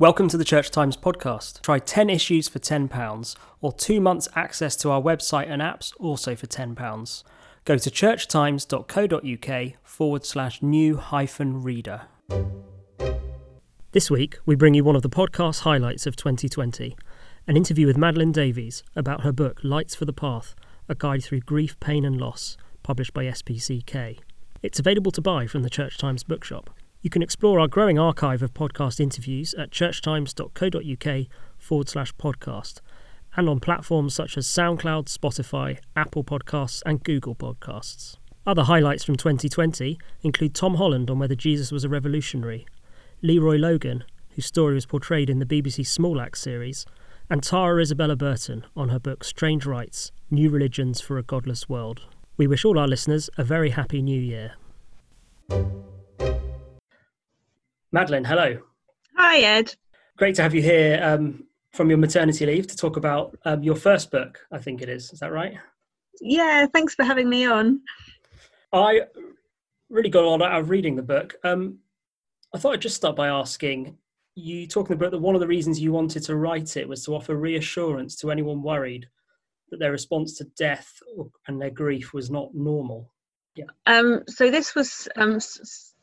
Welcome to the Church Times podcast. Try 10 issues for £10 or two months access to our website and apps also for £10. Go to churchtimes.co.uk forward slash new hyphen reader. This week, we bring you one of the podcast highlights of 2020 an interview with Madeleine Davies about her book Lights for the Path A Guide Through Grief, Pain and Loss, published by SPCK. It's available to buy from the Church Times bookshop. You can explore our growing archive of podcast interviews at churchtimes.co.uk forward slash podcast and on platforms such as SoundCloud, Spotify, Apple Podcasts, and Google Podcasts. Other highlights from 2020 include Tom Holland on whether Jesus was a revolutionary, Leroy Logan, whose story was portrayed in the BBC Small Axe series, and Tara Isabella Burton on her book Strange Rites New Religions for a Godless World. We wish all our listeners a very happy new year. Madeleine, hello. Hi, Ed. Great to have you here um, from your maternity leave to talk about um, your first book, I think it is. Is that right? Yeah, thanks for having me on. I really got a lot out of reading the book. Um, I thought I'd just start by asking you talking about that one of the reasons you wanted to write it was to offer reassurance to anyone worried that their response to death and their grief was not normal. Yeah. Um, so this was um,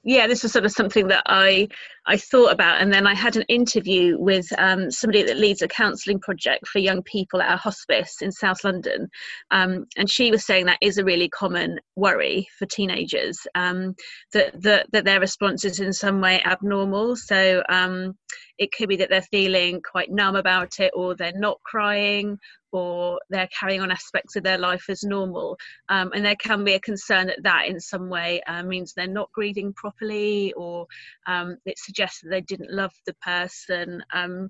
yeah, this was sort of something that I I thought about, and then I had an interview with um, somebody that leads a counselling project for young people at our hospice in South London, um, and she was saying that is a really common worry for teenagers um, that, that that their response is in some way abnormal. So um, it could be that they're feeling quite numb about it, or they're not crying, or they're carrying on aspects of their life as normal. Um, and there can be a concern that that in some way uh, means they're not grieving properly or um, it suggests that they didn't love the person. Um,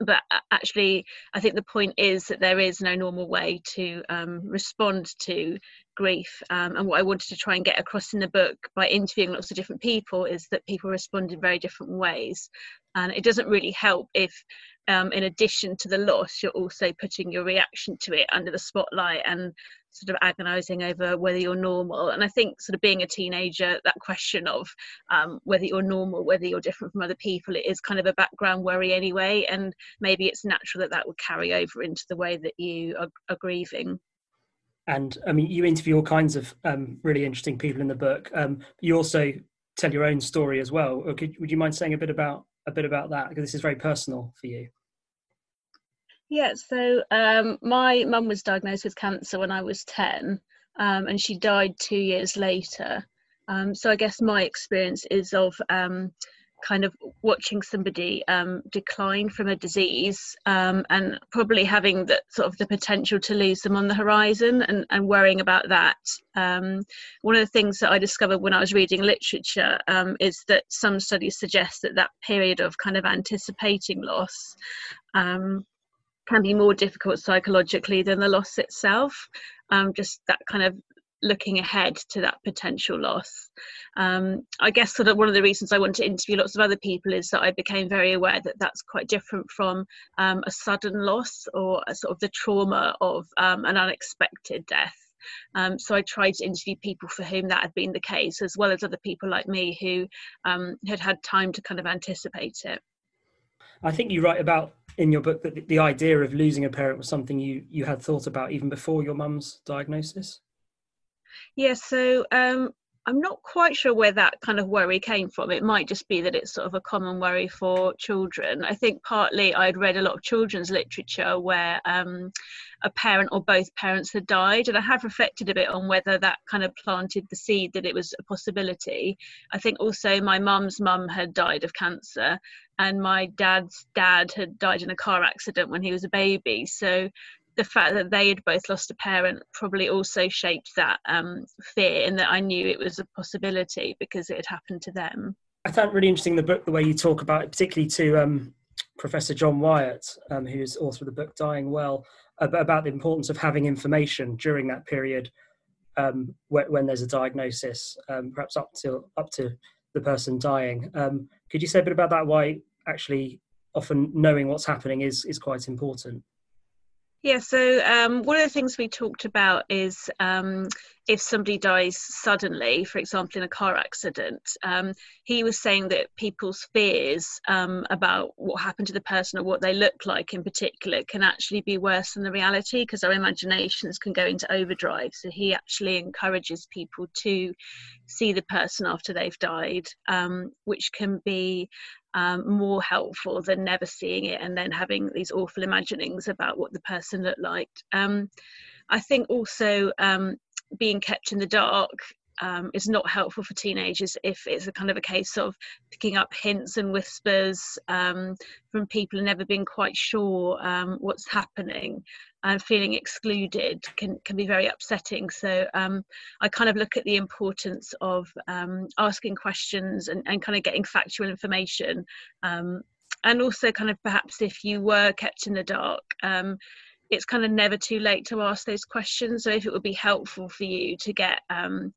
but actually, I think the point is that there is no normal way to um, respond to grief. Um, and what I wanted to try and get across in the book by interviewing lots of different people is that people respond in very different ways. And it doesn't really help if um, in addition to the loss, you're also putting your reaction to it under the spotlight and sort of agonizing over whether you're normal. And I think, sort of being a teenager, that question of um, whether you're normal, whether you're different from other people, it is kind of a background worry anyway. And maybe it's natural that that would carry over into the way that you are, are grieving. And I mean, you interview all kinds of um, really interesting people in the book. Um, you also tell your own story as well. Could, would you mind saying a bit about a bit about that because this is very personal for you? Yeah, so um, my mum was diagnosed with cancer when I was 10, um, and she died two years later. Um, so I guess my experience is of um, kind of watching somebody um, decline from a disease um, and probably having the sort of the potential to lose them on the horizon and, and worrying about that. one of the things that I discovered when I was reading literature is that some studies suggest that that period of kind of anticipating loss um, can be more difficult psychologically than the loss itself. Um, just that kind of looking ahead to that potential loss. Um, I guess sort of one of the reasons I want to interview lots of other people is that I became very aware that that's quite different from um, a sudden loss or sort of the trauma of um, an unexpected death. Um, so I tried to interview people for whom that had been the case, as well as other people like me who um, had had time to kind of anticipate it. I think you write about in your book that the idea of losing a parent was something you you had thought about even before your mum's diagnosis. Yeah, so um, I'm not quite sure where that kind of worry came from. It might just be that it's sort of a common worry for children. I think partly I'd read a lot of children's literature where um, a parent or both parents had died, and I have reflected a bit on whether that kind of planted the seed that it was a possibility. I think also my mum's mum had died of cancer, and my dad's dad had died in a car accident when he was a baby. So the fact that they had both lost a parent probably also shaped that um, fear and that I knew it was a possibility because it had happened to them. I found really interesting the book, the way you talk about it, particularly to um, Professor John Wyatt, um, who's author of the book Dying Well, about the importance of having information during that period um, when, when, there's a diagnosis, um, perhaps up to up to the person dying. Um, could you say a bit about that? Why actually often knowing what's happening is is quite important? Yeah, so um, one of the things we talked about is um, if somebody dies suddenly, for example, in a car accident, um, he was saying that people's fears um, about what happened to the person or what they look like in particular can actually be worse than the reality because our imaginations can go into overdrive. So he actually encourages people to see the person after they've died, um, which can be um, more helpful than never seeing it and then having these awful imaginings about what the person looked like. Um, I think also um, being kept in the dark um, is not helpful for teenagers if it's a kind of a case of picking up hints and whispers um, from people and never being quite sure um, what's happening and feeling excluded can, can be very upsetting. So um, I kind of look at the importance of um, asking questions and, and kind of getting factual information. Um, and also kind of perhaps if you were kept in the dark, it's kind of never too late to ask those questions. So if it would be helpful for you to get um,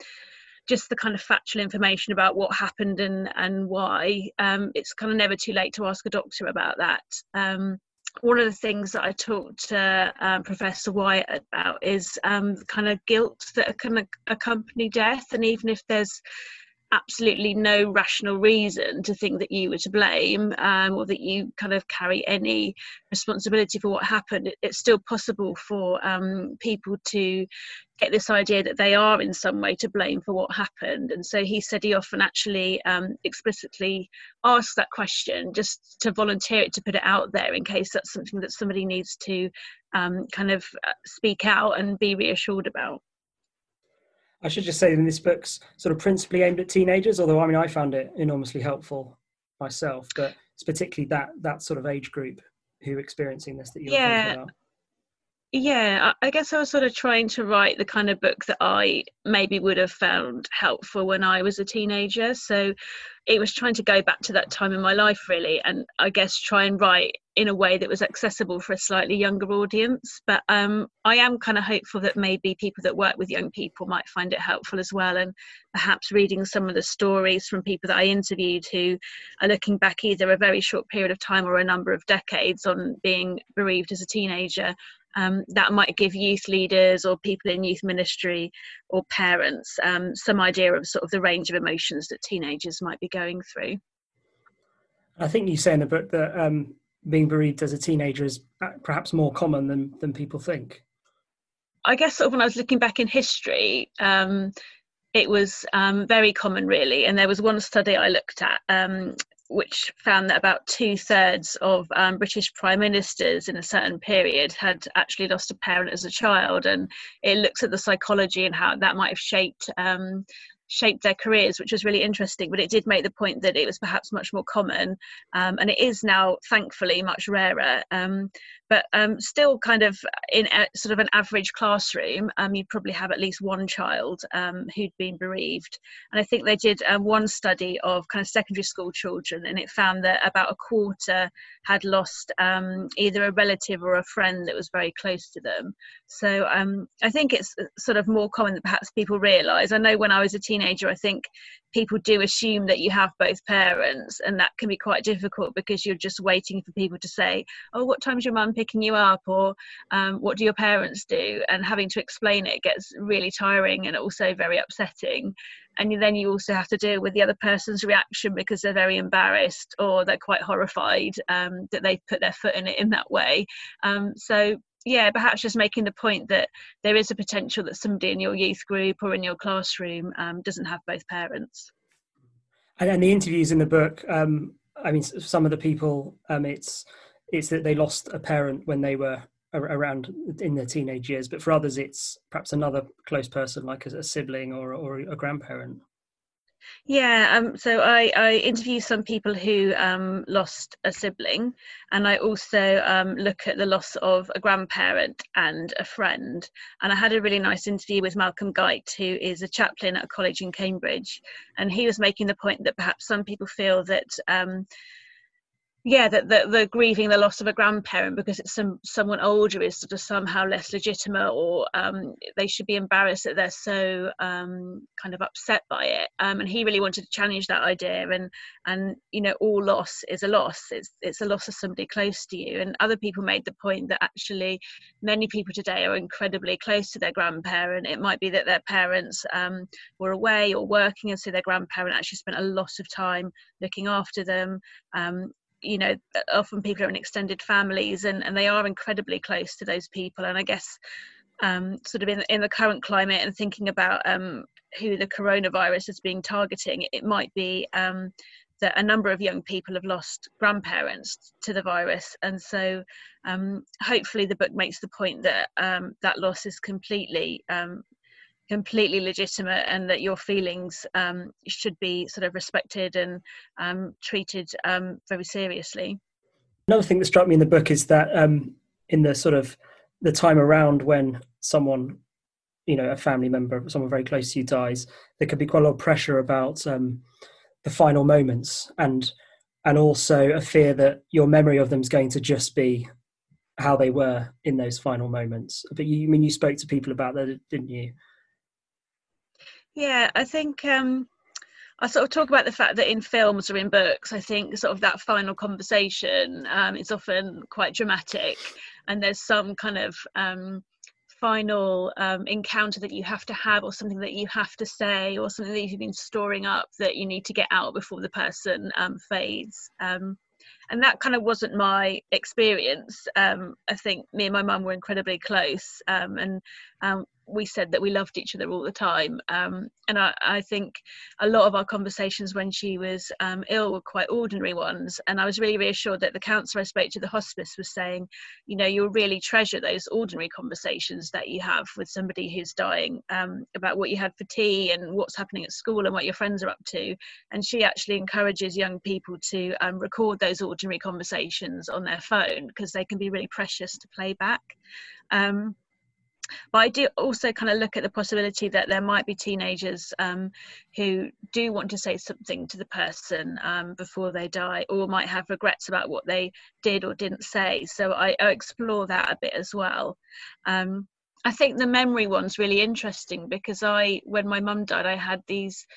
just the kind of factual information about what happened and and why, um, it's kind of never too late to ask a doctor about that. Um, one of the things that I talked to um, Professor Wyatt about is um, kind of guilt that can accompany death, and even if there's absolutely no rational reason to think that you were to blame um, or that you kind of carry any responsibility for what happened, it's still possible for um, people to get this idea that they are in some way to blame for what happened. And so he said he often actually um, explicitly asks that question just to volunteer it, to put it out there in case that's something that somebody needs to um, kind of uh, speak out and be reassured about. I should just say that this book's sort of principally aimed at teenagers, although I mean I found it enormously helpful myself, but it's particularly that that sort of age group who are experiencing this that you're yeah. thinking about. Yeah, I guess I was sort of trying to write the kind of book that I maybe would have found helpful when I was a teenager. So it was trying to go back to that time in my life really and i guess try and write in a way that was accessible for a slightly younger audience but um, i am kind of hopeful that maybe people that work with young people might find it helpful as well and perhaps reading some of the stories from people that i interviewed who are looking back either a very short period of time or a number of decades on being bereaved as a teenager um, that might give youth leaders or people in youth ministry or parents um, some idea of sort of the range of emotions that teenagers might be going through. I think you say in the book that um, being bereaved as a teenager is perhaps more common than than people think. I guess sort of when I was looking back in history, um, it was um, very common, really. And there was one study I looked at um, which found that about two thirds of um, British prime ministers in a certain period had actually lost a parent as a child, and it looks at the psychology and how that might have shaped um, shaped their careers, which was really interesting. But it did make the point that it was perhaps much more common, um, and it is now, thankfully, much rarer. Um, but um, still, kind of in a, sort of an average classroom, um, you'd probably have at least one child um, who'd been bereaved. And I think they did um, one study of kind of secondary school children, and it found that about a quarter had lost either a relative or a friend that was very close to them. So I think it's uh, sort of more common than perhaps people realise. I know when I was a teenager, I think people do assume that you have both parents, and that can be quite difficult because you're just waiting for people to say, "Oh, what time's your mum picking you up?" or um, "What do your parents do?" and having to explain it gets really tiring and also very upsetting. And then you also have to deal with the other person's reaction because they're very embarrassed or they're quite horrified um, that they've put their foot in it in that way. Um, so yeah, perhaps just making the point that there is a potential that somebody in your youth group or in your classroom um, doesn't have both parents. And, the interviews in the book, um, I mean, some of the people, um, it's it's that they lost a parent when they were around in their teenage years, but for others, it's perhaps another close person, like a, a sibling or or a grandparent. Yeah, um, so I, I interview some people who um, lost a sibling, and I also um, look at the loss of a grandparent and a friend. And I had a really nice interview with Malcolm Guite, who is a chaplain at a college in Cambridge, and he was making the point that perhaps some people feel that um, yeah that the, the, grieving the loss of a grandparent because it's some someone older is sort of somehow less legitimate or um, they should be embarrassed that they're so um, kind of upset by it. Um, and he really wanted to challenge that idea and and you know all loss is a loss. It's it's a loss of somebody close to you. And other people made the point that actually many people today are incredibly close to their grandparent. It might be that their parents um, were away or working and so their grandparent actually spent a lot of time looking after them. Um, you know often people are in extended families and, and they are incredibly close to those people. And i guess um, sort of in, in the current climate and thinking about um, who the coronavirus is being targeting it might be um, that a number of young people have lost grandparents to the virus. And so um, hopefully the book makes the point that um, that loss is completely um, completely legitimate and that your feelings um, should be sort of respected and um, treated um, very seriously. Another thing that struck me in the book is that um, in the sort of the time around when someone, you know, a family member, someone very close to you dies, there could be quite a lot of pressure about um, the final moments and and also a fear that your memory of them is going to just be how they were in those final moments. But you I mean you spoke to people about that, didn't you? Yeah, I think um, I sort of talk about the fact that in films or in books, I think sort of that final conversation um, is often quite dramatic, and there's some kind of um, final um, encounter that you have to have, or something that you have to say, or something that you've been storing up that you need to get out before the person um, fades. Um, and that kind of wasn't my experience. Um, I think me and my mum were incredibly close, um, and um, we said that we loved each other all the time. Um, and I, I, think a lot of our conversations when she was um, ill were quite ordinary ones. And I was really reassured that the counsellor I spoke to the hospice was saying, you know, you'll really treasure those ordinary conversations that you have with somebody who's dying um, about what you had for tea and what's happening at school and what your friends are up to. And she actually encourages young people to record those ordinary conversations on their phone because they can be really precious to play back. Um, but I do also kind of look at the possibility that there might be teenagers um, who do want to say something to the person um, before they die, or might have regrets about what they did or didn't say. So I, I explore that a bit as well. Um, I think the memory one's really interesting because I, when my mum died, I had these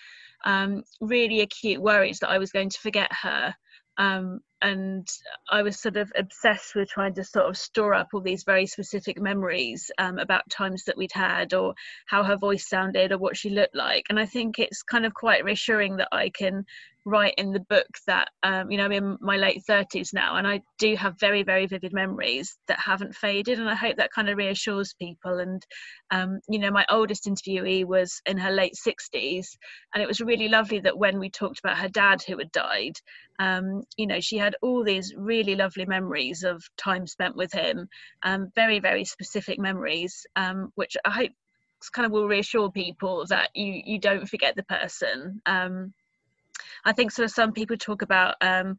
um, really acute worries that I was going to forget her. Um, and I was sort of obsessed with trying to sort of store up all these very specific memories um, about times that we'd had or how her voice sounded or what she looked like. And I think it's kind of quite reassuring that I can write in the book that um, you know I'm in my late 30s now and I do have very very vivid memories that haven't faded and I hope that kind of reassures people. And um, you know my oldest interviewee was in her late 60s and it was really lovely that when we talked about her dad who had died um, you know she had all these really lovely memories of time spent with him um, very very specific memories um, which I hope kind of will reassure people that you you don't forget the person um, I think sort of some people talk about um,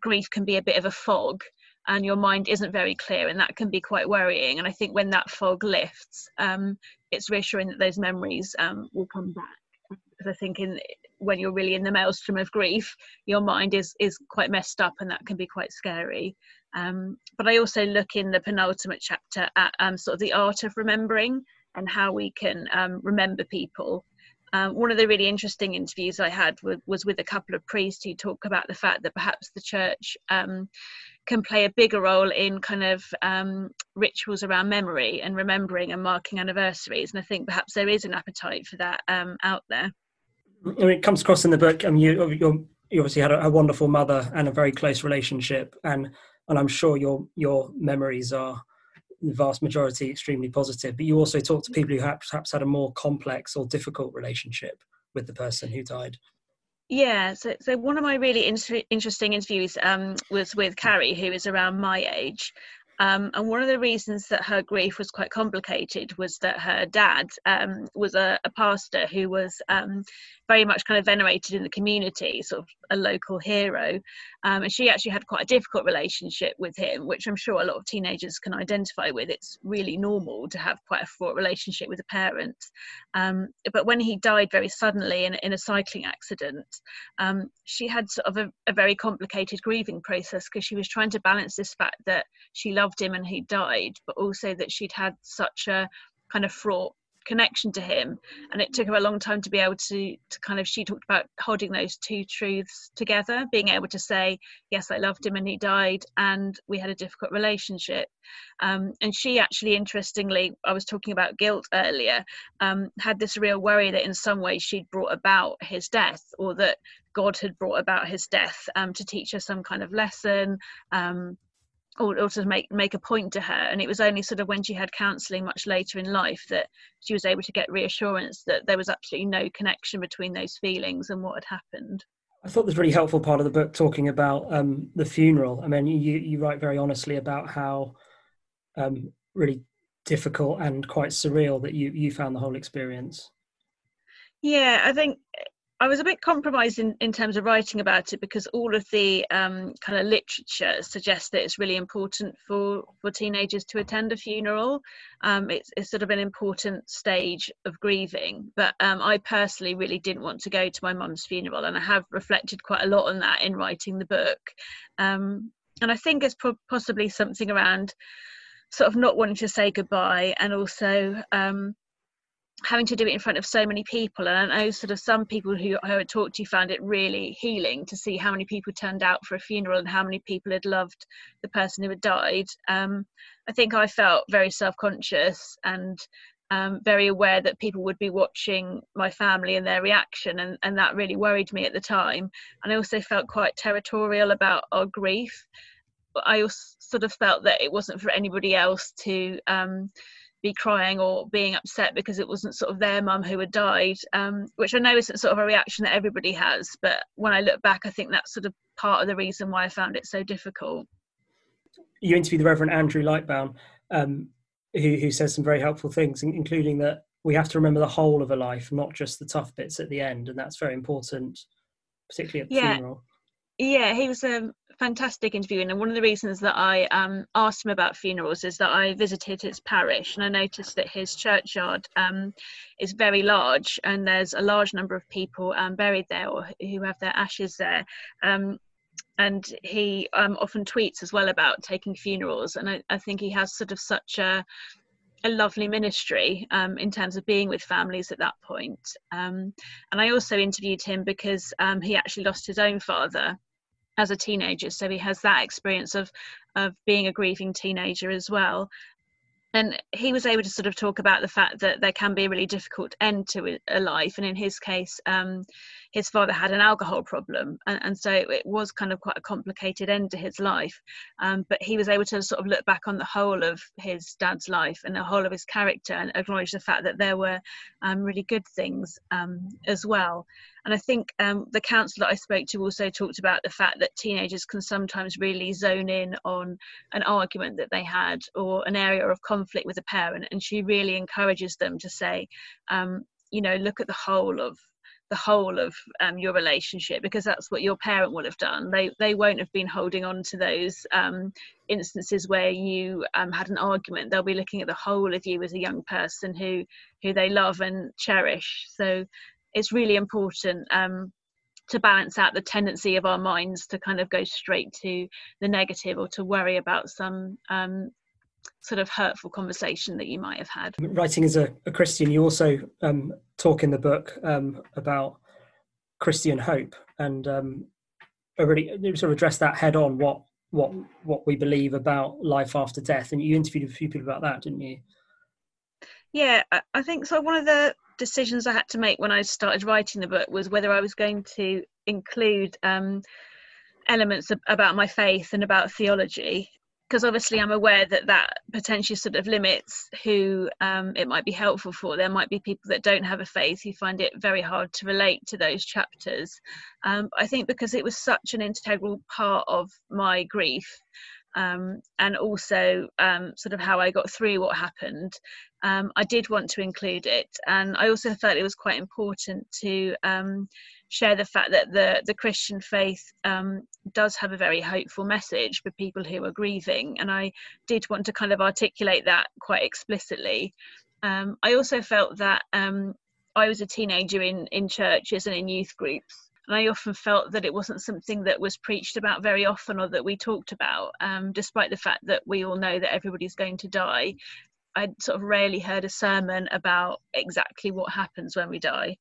grief can be a bit of a fog and your mind isn't very clear and that can be quite worrying. And i think when that fog lifts um, it's reassuring that those memories um, will come back. Because i think in when you're really in the maelstrom of grief your mind is is quite messed up and that can be quite scary. Um, but i also look in the penultimate chapter at um, sort of the art of remembering and how we can um, remember people um, one of the really interesting interviews I had was, was, with a couple of priests who talk about the fact that perhaps the church um, can play a bigger role in kind of um, rituals around memory and remembering and marking anniversaries. And I think perhaps there is an appetite for that um, out there. I mean, it comes across in the book. I mean, you, you obviously had a, a wonderful mother and a very close relationship, and and I'm sure your your memories are the vast majority extremely positive. But you also talk to people who have perhaps had a more complex or difficult relationship with the person who died. Yeah, so, so one of my really inter- interesting interviews um, was with Carrie, who is around my age. Um, and one of the reasons that her grief was quite complicated was that her dad um, was a, a, pastor who was um, very much kind of venerated in the community, sort of a local hero. Um, and she actually had quite a difficult relationship with him, which I'm sure a lot of teenagers can identify with. It's really normal to have quite a fraught relationship with a parent. Um, but when he died very suddenly in, in a cycling accident, um, she had sort of a, a very complicated grieving process because she was trying to balance this fact that she loved him and he died, but also that she'd had such a kind of fraught connection to him. And it took her a long time to be able to to kind of she talked about holding those two truths together being able to say yes i loved him and he died and we had a difficult relationship. Um, and she actually interestingly i was talking about guilt earlier um, had this real worry that in some way she'd brought about his death or that god had brought about his death um, to teach her some kind of lesson um, or, or to make make a point to her and it was only sort of when she had counselling much later in life that she was able to get reassurance that there was absolutely no connection between those feelings and what had happened I thought this really helpful part of the book talking about um, the funeral. I mean, you you write very honestly about how um, really difficult and quite surreal that you you found the whole experience. Yeah, I think I was a bit compromised in, in terms of writing about it because all of the um, kind of literature suggests that it's really important for, for teenagers to attend a funeral. Um, it's, it's sort of an important stage of grieving. But um, I personally really didn't want to go to my mum's funeral, and I have reflected quite a lot on that in writing the book. Um, and I think it's possibly something around sort of not wanting to say goodbye and also um, having to do it in front of so many people. And i know sort of some people who, who had talked to found it really healing to see how many people turned out for a funeral and how many people had loved the person who had died. Um, i think i felt very self-conscious and um, very aware that people would be watching my family and their reaction and, and that really worried me at the time. And i also felt quite territorial about our grief. But i also sort of felt that it wasn't for anybody else to um, be crying or being upset because it wasn't sort of their mum who had died, um, which I know isn't sort of a reaction that everybody has. But when I look back, I think that's sort of part of the reason why I found it so difficult. You interviewed the Reverend Andrew Lightbown, um, who, who says some very helpful things, including that we have to remember the whole of a life, not just the tough bits at the end, and that's very important, particularly at the yeah. funeral. Yeah, he was a fantastic interview, and one of the reasons that I um, asked him about funerals is that I visited his parish and I noticed that his churchyard um, is very large, and there's a large number of people um, buried there or who have their ashes there. Um, and he um, often tweets as well about taking funerals, and I, I think he has sort of such a a lovely ministry um, in terms of being with families at that point. Um, and I also interviewed him because um, he actually lost his own father as a teenager so he has that experience of of being a grieving teenager as well. And he was able to sort of talk about the fact that there can be a really difficult end to a life and in his case um, his father had an alcohol problem and, and, so it was kind of quite a complicated end to his life um, but he was able to sort of look back on the whole of his dad's life and the whole of his character and acknowledge the fact that there were um, really good things um, as well and I think um, the counsellor I spoke to also talked about the fact that teenagers can sometimes really zone in on an argument that they had or an area of conflict with a parent. And she really encourages them to say, um, you know, look at the whole of the whole of um, your relationship because that's what your parent would have done. They they won't have been holding on to those um, instances where you um, had an argument. They'll be looking at the whole of you as a young person who who they love and cherish. So it's really important um, to balance out the tendency of our minds to kind of go straight to the negative or to worry about some um, sort of hurtful conversation that you might have had. Writing as a, a Christian, you also um, talk in the book um, about Christian hope and um, already sort of address that head on what what what we believe about life after death. And you interviewed a few people about that, didn't you? Yeah, I think so. One of the decisions I had to make when I started writing the book was whether I was going to include um, elements about my faith and about theology because obviously I'm aware that that potentially sort of limits who um, it might be helpful for. There might be people that don't have a faith who find it very hard to relate to those chapters. Um, I think because it was such an integral part of my grief, um, and also um, sort of how I got through what happened, um, I did want to include it. And I also felt it was quite important to um, share the fact that the, the Christian faith um, does have a very hopeful message for people who are grieving. And I did want to kind of articulate that quite explicitly. Um, I also felt that I was a teenager in, in churches and in youth groups and I often felt that it wasn't something that was preached about very often or that we talked about, um, despite the fact that we all know that everybody's going to die. I'd sort of rarely heard a sermon about exactly what happens when we die.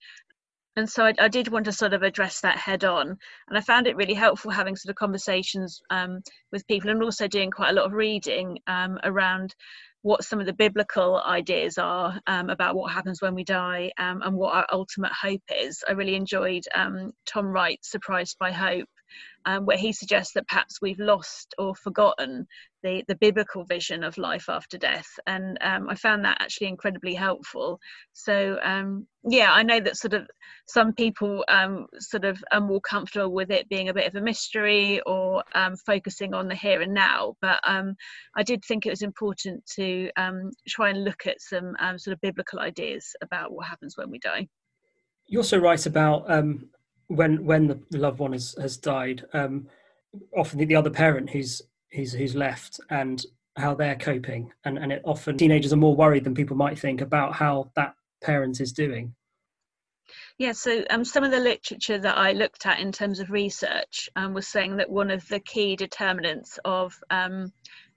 And so I, I, did want to sort of address that head on. And I found it really helpful having sort of conversations um, with people and also doing quite a lot of reading um, around what some of the biblical ideas are um, about what happens when we die um, and what our ultimate hope is. I really enjoyed um, Tom Wright's Surprised by Hope, um, where he suggests that perhaps we've lost or forgotten the, the biblical vision of life after death. And um, I found that actually incredibly helpful. So, um, yeah, I know that sort of some people um, sort of are more comfortable with it being a bit of a mystery or um, focusing on the here and now. But um, I did think it was important to try and look at some sort of biblical ideas about what happens when we die. You also write about um, when when the, loved one has has died, um, often the other parent who's who's who's left and how they're coping, and and it often teenagers are more worried than people might think about how that parent is doing. Yeah, so um, some of the literature that I looked at in terms of research um, was saying that one of the key determinants of um,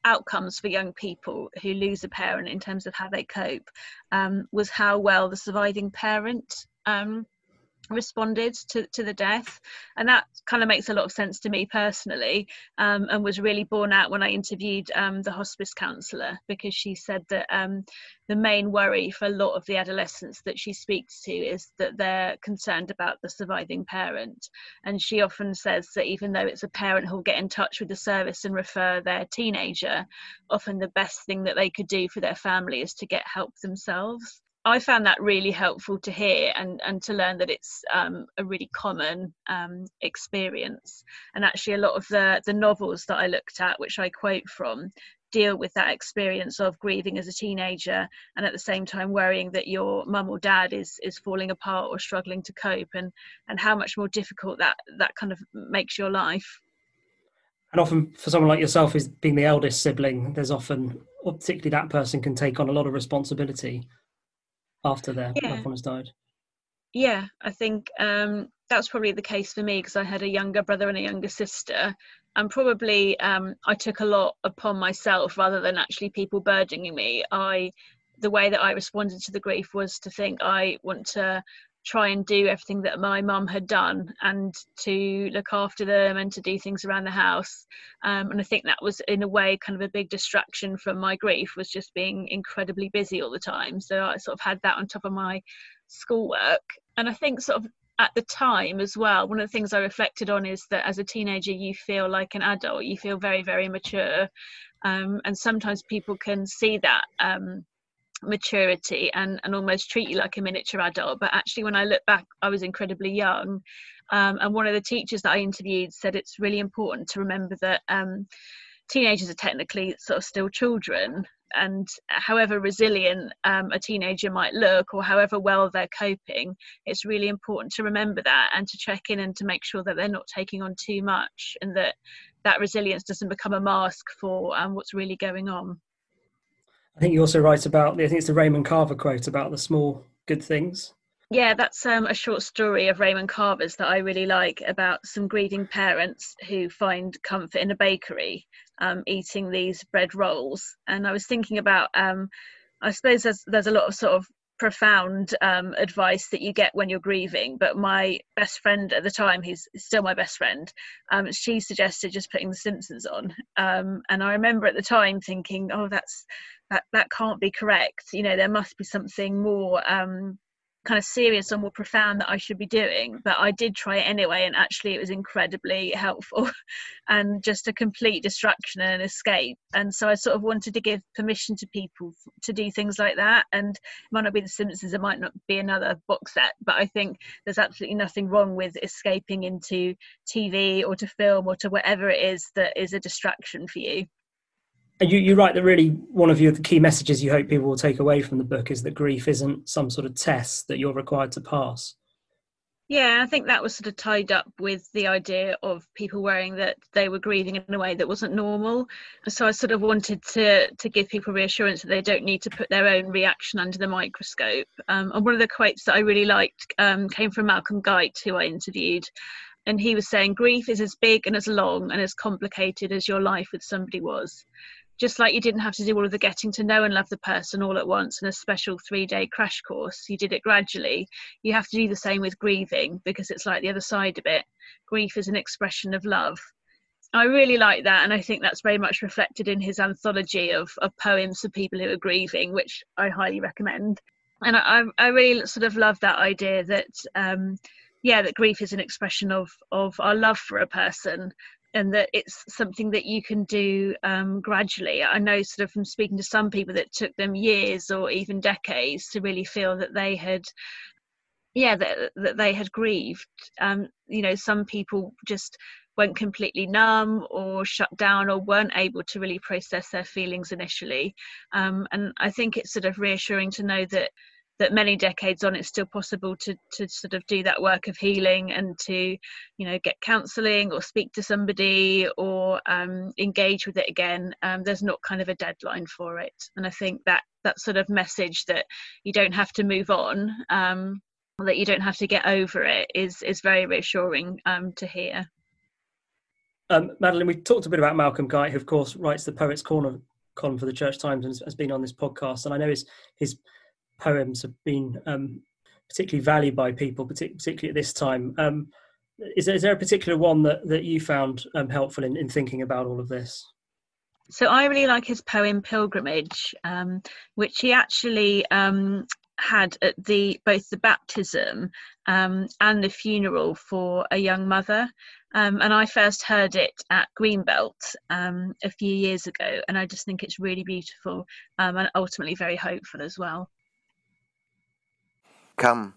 outcomes for young people who lose a parent in terms of how they cope um, was how well the surviving parent um, responded to, to the death. And that kind of makes a lot of sense to me personally um, and was really borne out when i interviewed um, the hospice counsellor because she said that um, the main worry for a lot of the adolescents that she speaks to is that they're concerned about the surviving parent. And she often says that even though it's a parent who'll get in touch with the service and refer their teenager often the best thing that they could do for their family is to get help themselves I found that really helpful to hear and, and to learn that it's um, a really common um, experience. And actually, a lot of the, the novels that I looked at, which I quote from, deal with that experience of grieving as a teenager and at the same time worrying that your mum or dad is is falling apart or struggling to cope and and how much more difficult that that kind of makes your life and often for someone like yourself who's being the eldest sibling there's often particularly that person can take on a lot of responsibility after their yeah. loved one has died. Yeah, I think um, that's probably the case for me because I had a younger brother and a younger sister, and probably um, I took a lot upon myself rather than actually people burdening me. I, the way that I responded to the grief was to think I want to try and do everything that my mum had done and to look after them and to do things around the house. Um, and i think that was in a way kind of a big distraction from my grief was just being incredibly busy all the time. So i sort of had that on top of my schoolwork. And i think sort of at the time as well one of the things i reflected on is that as a teenager you feel like an adult you feel very very mature. Um, and sometimes people can see that um, maturity and, and almost treat you like a miniature adult. But actually, when I look back, I was incredibly young. Um, and one of the teachers that I interviewed said it's really important to remember that um, teenagers are technically sort of still children. And however resilient um, a teenager might look, or however well they're coping, it's really important to remember that and to check in and to make sure that they're not taking on too much and that that resilience doesn't become a mask for um, what's really going on. I think you also write about, I think it's the Raymond Carver quote about the small good things. Yeah, that's um, a short story of Raymond Carver's that I really like about some grieving parents who find comfort in a bakery um, eating these bread rolls. And I was thinking about, um, I suppose there's, there's a lot of sort of profound um, advice that you get when you're grieving. But my best friend at the time, he's still my best friend, um, she suggested just putting The Simpsons on. Um, and I remember at the time thinking, oh, that's that that can't be correct you know there must be something more um, kind of serious or more profound that I should be doing. But I did try it anyway, and actually, it was incredibly helpful and just a complete distraction and escape. And so I sort of wanted to give permission to people to do things like that. And it might not be The Simpsons, it might not be another box set, but I think there's absolutely nothing wrong with escaping into TV or to film or to whatever it is that is a distraction for you. And you, you write that really one of your key messages you hope people will take away from the book is that grief isn't some sort of test that you're required to pass. Yeah, I think that was sort of tied up with the idea of people worrying that they were grieving in a way that wasn't normal. So I sort of wanted to to give people reassurance that they don't need to put their own reaction under the microscope. Um, and one of the quotes that I really liked um, came from Malcolm Guite, who I interviewed, and he was saying grief is as big and as long and as complicated as your life with somebody was just like you didn't have to do all of the getting to know and love the person all at once in a special three day crash course, you did it gradually. You have to do the same with grieving because it's like the other side of it. Grief is an expression of love. I really like that, and I think that's very much reflected in his anthology of, of poems for people who are grieving, which I highly recommend. And I, I really sort of love that idea that, um, yeah, that grief is an expression of of our love for a person, and that it's something that you can do um, gradually. I know, sort of, from speaking to some people, that took them years or even decades to really feel that they had, yeah, that that they had grieved. Um, you know, some people just went completely numb or shut down or weren't able to really process their feelings initially. Um, and I think it's sort of reassuring to know that that many decades on it's still possible to to sort of do that work of healing and to you know get counseling or speak to somebody or um, engage with it again. Um, there's not kind of a deadline for it. And i think that that sort of message that you don't have to move on um, that you don't have to get over it is is very reassuring um, to hear. Um, Madeleine, we talked a bit about Malcolm Guite, who of course writes the Poets Corner column for the Church Times and has been on this podcast. And I know his his poems have been um, particularly valued by people, particularly at this time. Um, is, there, is, there a particular one that, that you found um, helpful in, in thinking about all of this? So I really like his poem Pilgrimage, um, which he actually um, had at the both the baptism um, and the funeral for a young mother. Um, and I first heard it at Greenbelt um, a few years ago, and I just think it's really beautiful um, and ultimately very hopeful as well. Come,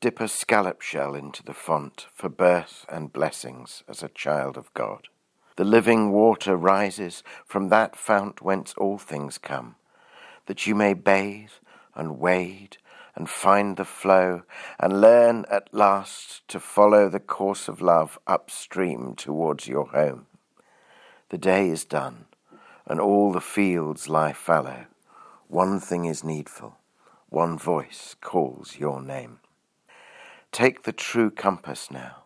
dip a scallop shell into the font for birth and blessings as a child of God. The living water rises from that fount whence all things come, that you may bathe and wade and find the flow and learn at last to follow the course of love upstream towards your home. The day is done and all the fields lie fallow. One thing is needful one voice calls your name. Take the true compass now.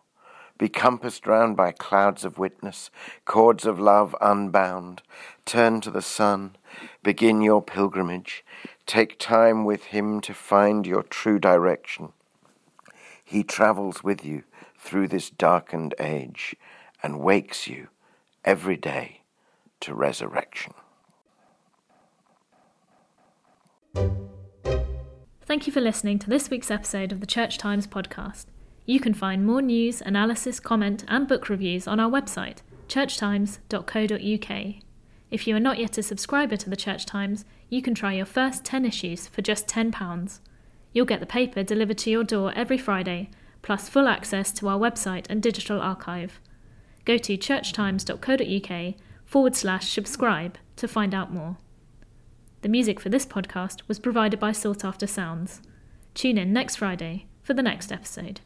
Be compassed round by clouds of witness, cords of love unbound. Turn to the sun, begin your pilgrimage. Take time with him to find your true direction. He travels with you through this darkened age and wakes you every day to resurrection. Thank you for listening to this week's episode of the Church Times podcast. You can find more news, analysis, comment, and book reviews on our website, churchtimes.co.uk. If you are not yet a subscriber to the Church Times, you can try your first 10 issues for just £10. You'll get the paper delivered to your door every Friday, plus full access to our website and digital archive. Go to churchtimes.co.uk forward slash subscribe to find out more. The music for this podcast was provided by Sought After Sounds. Tune in next Friday for the next episode.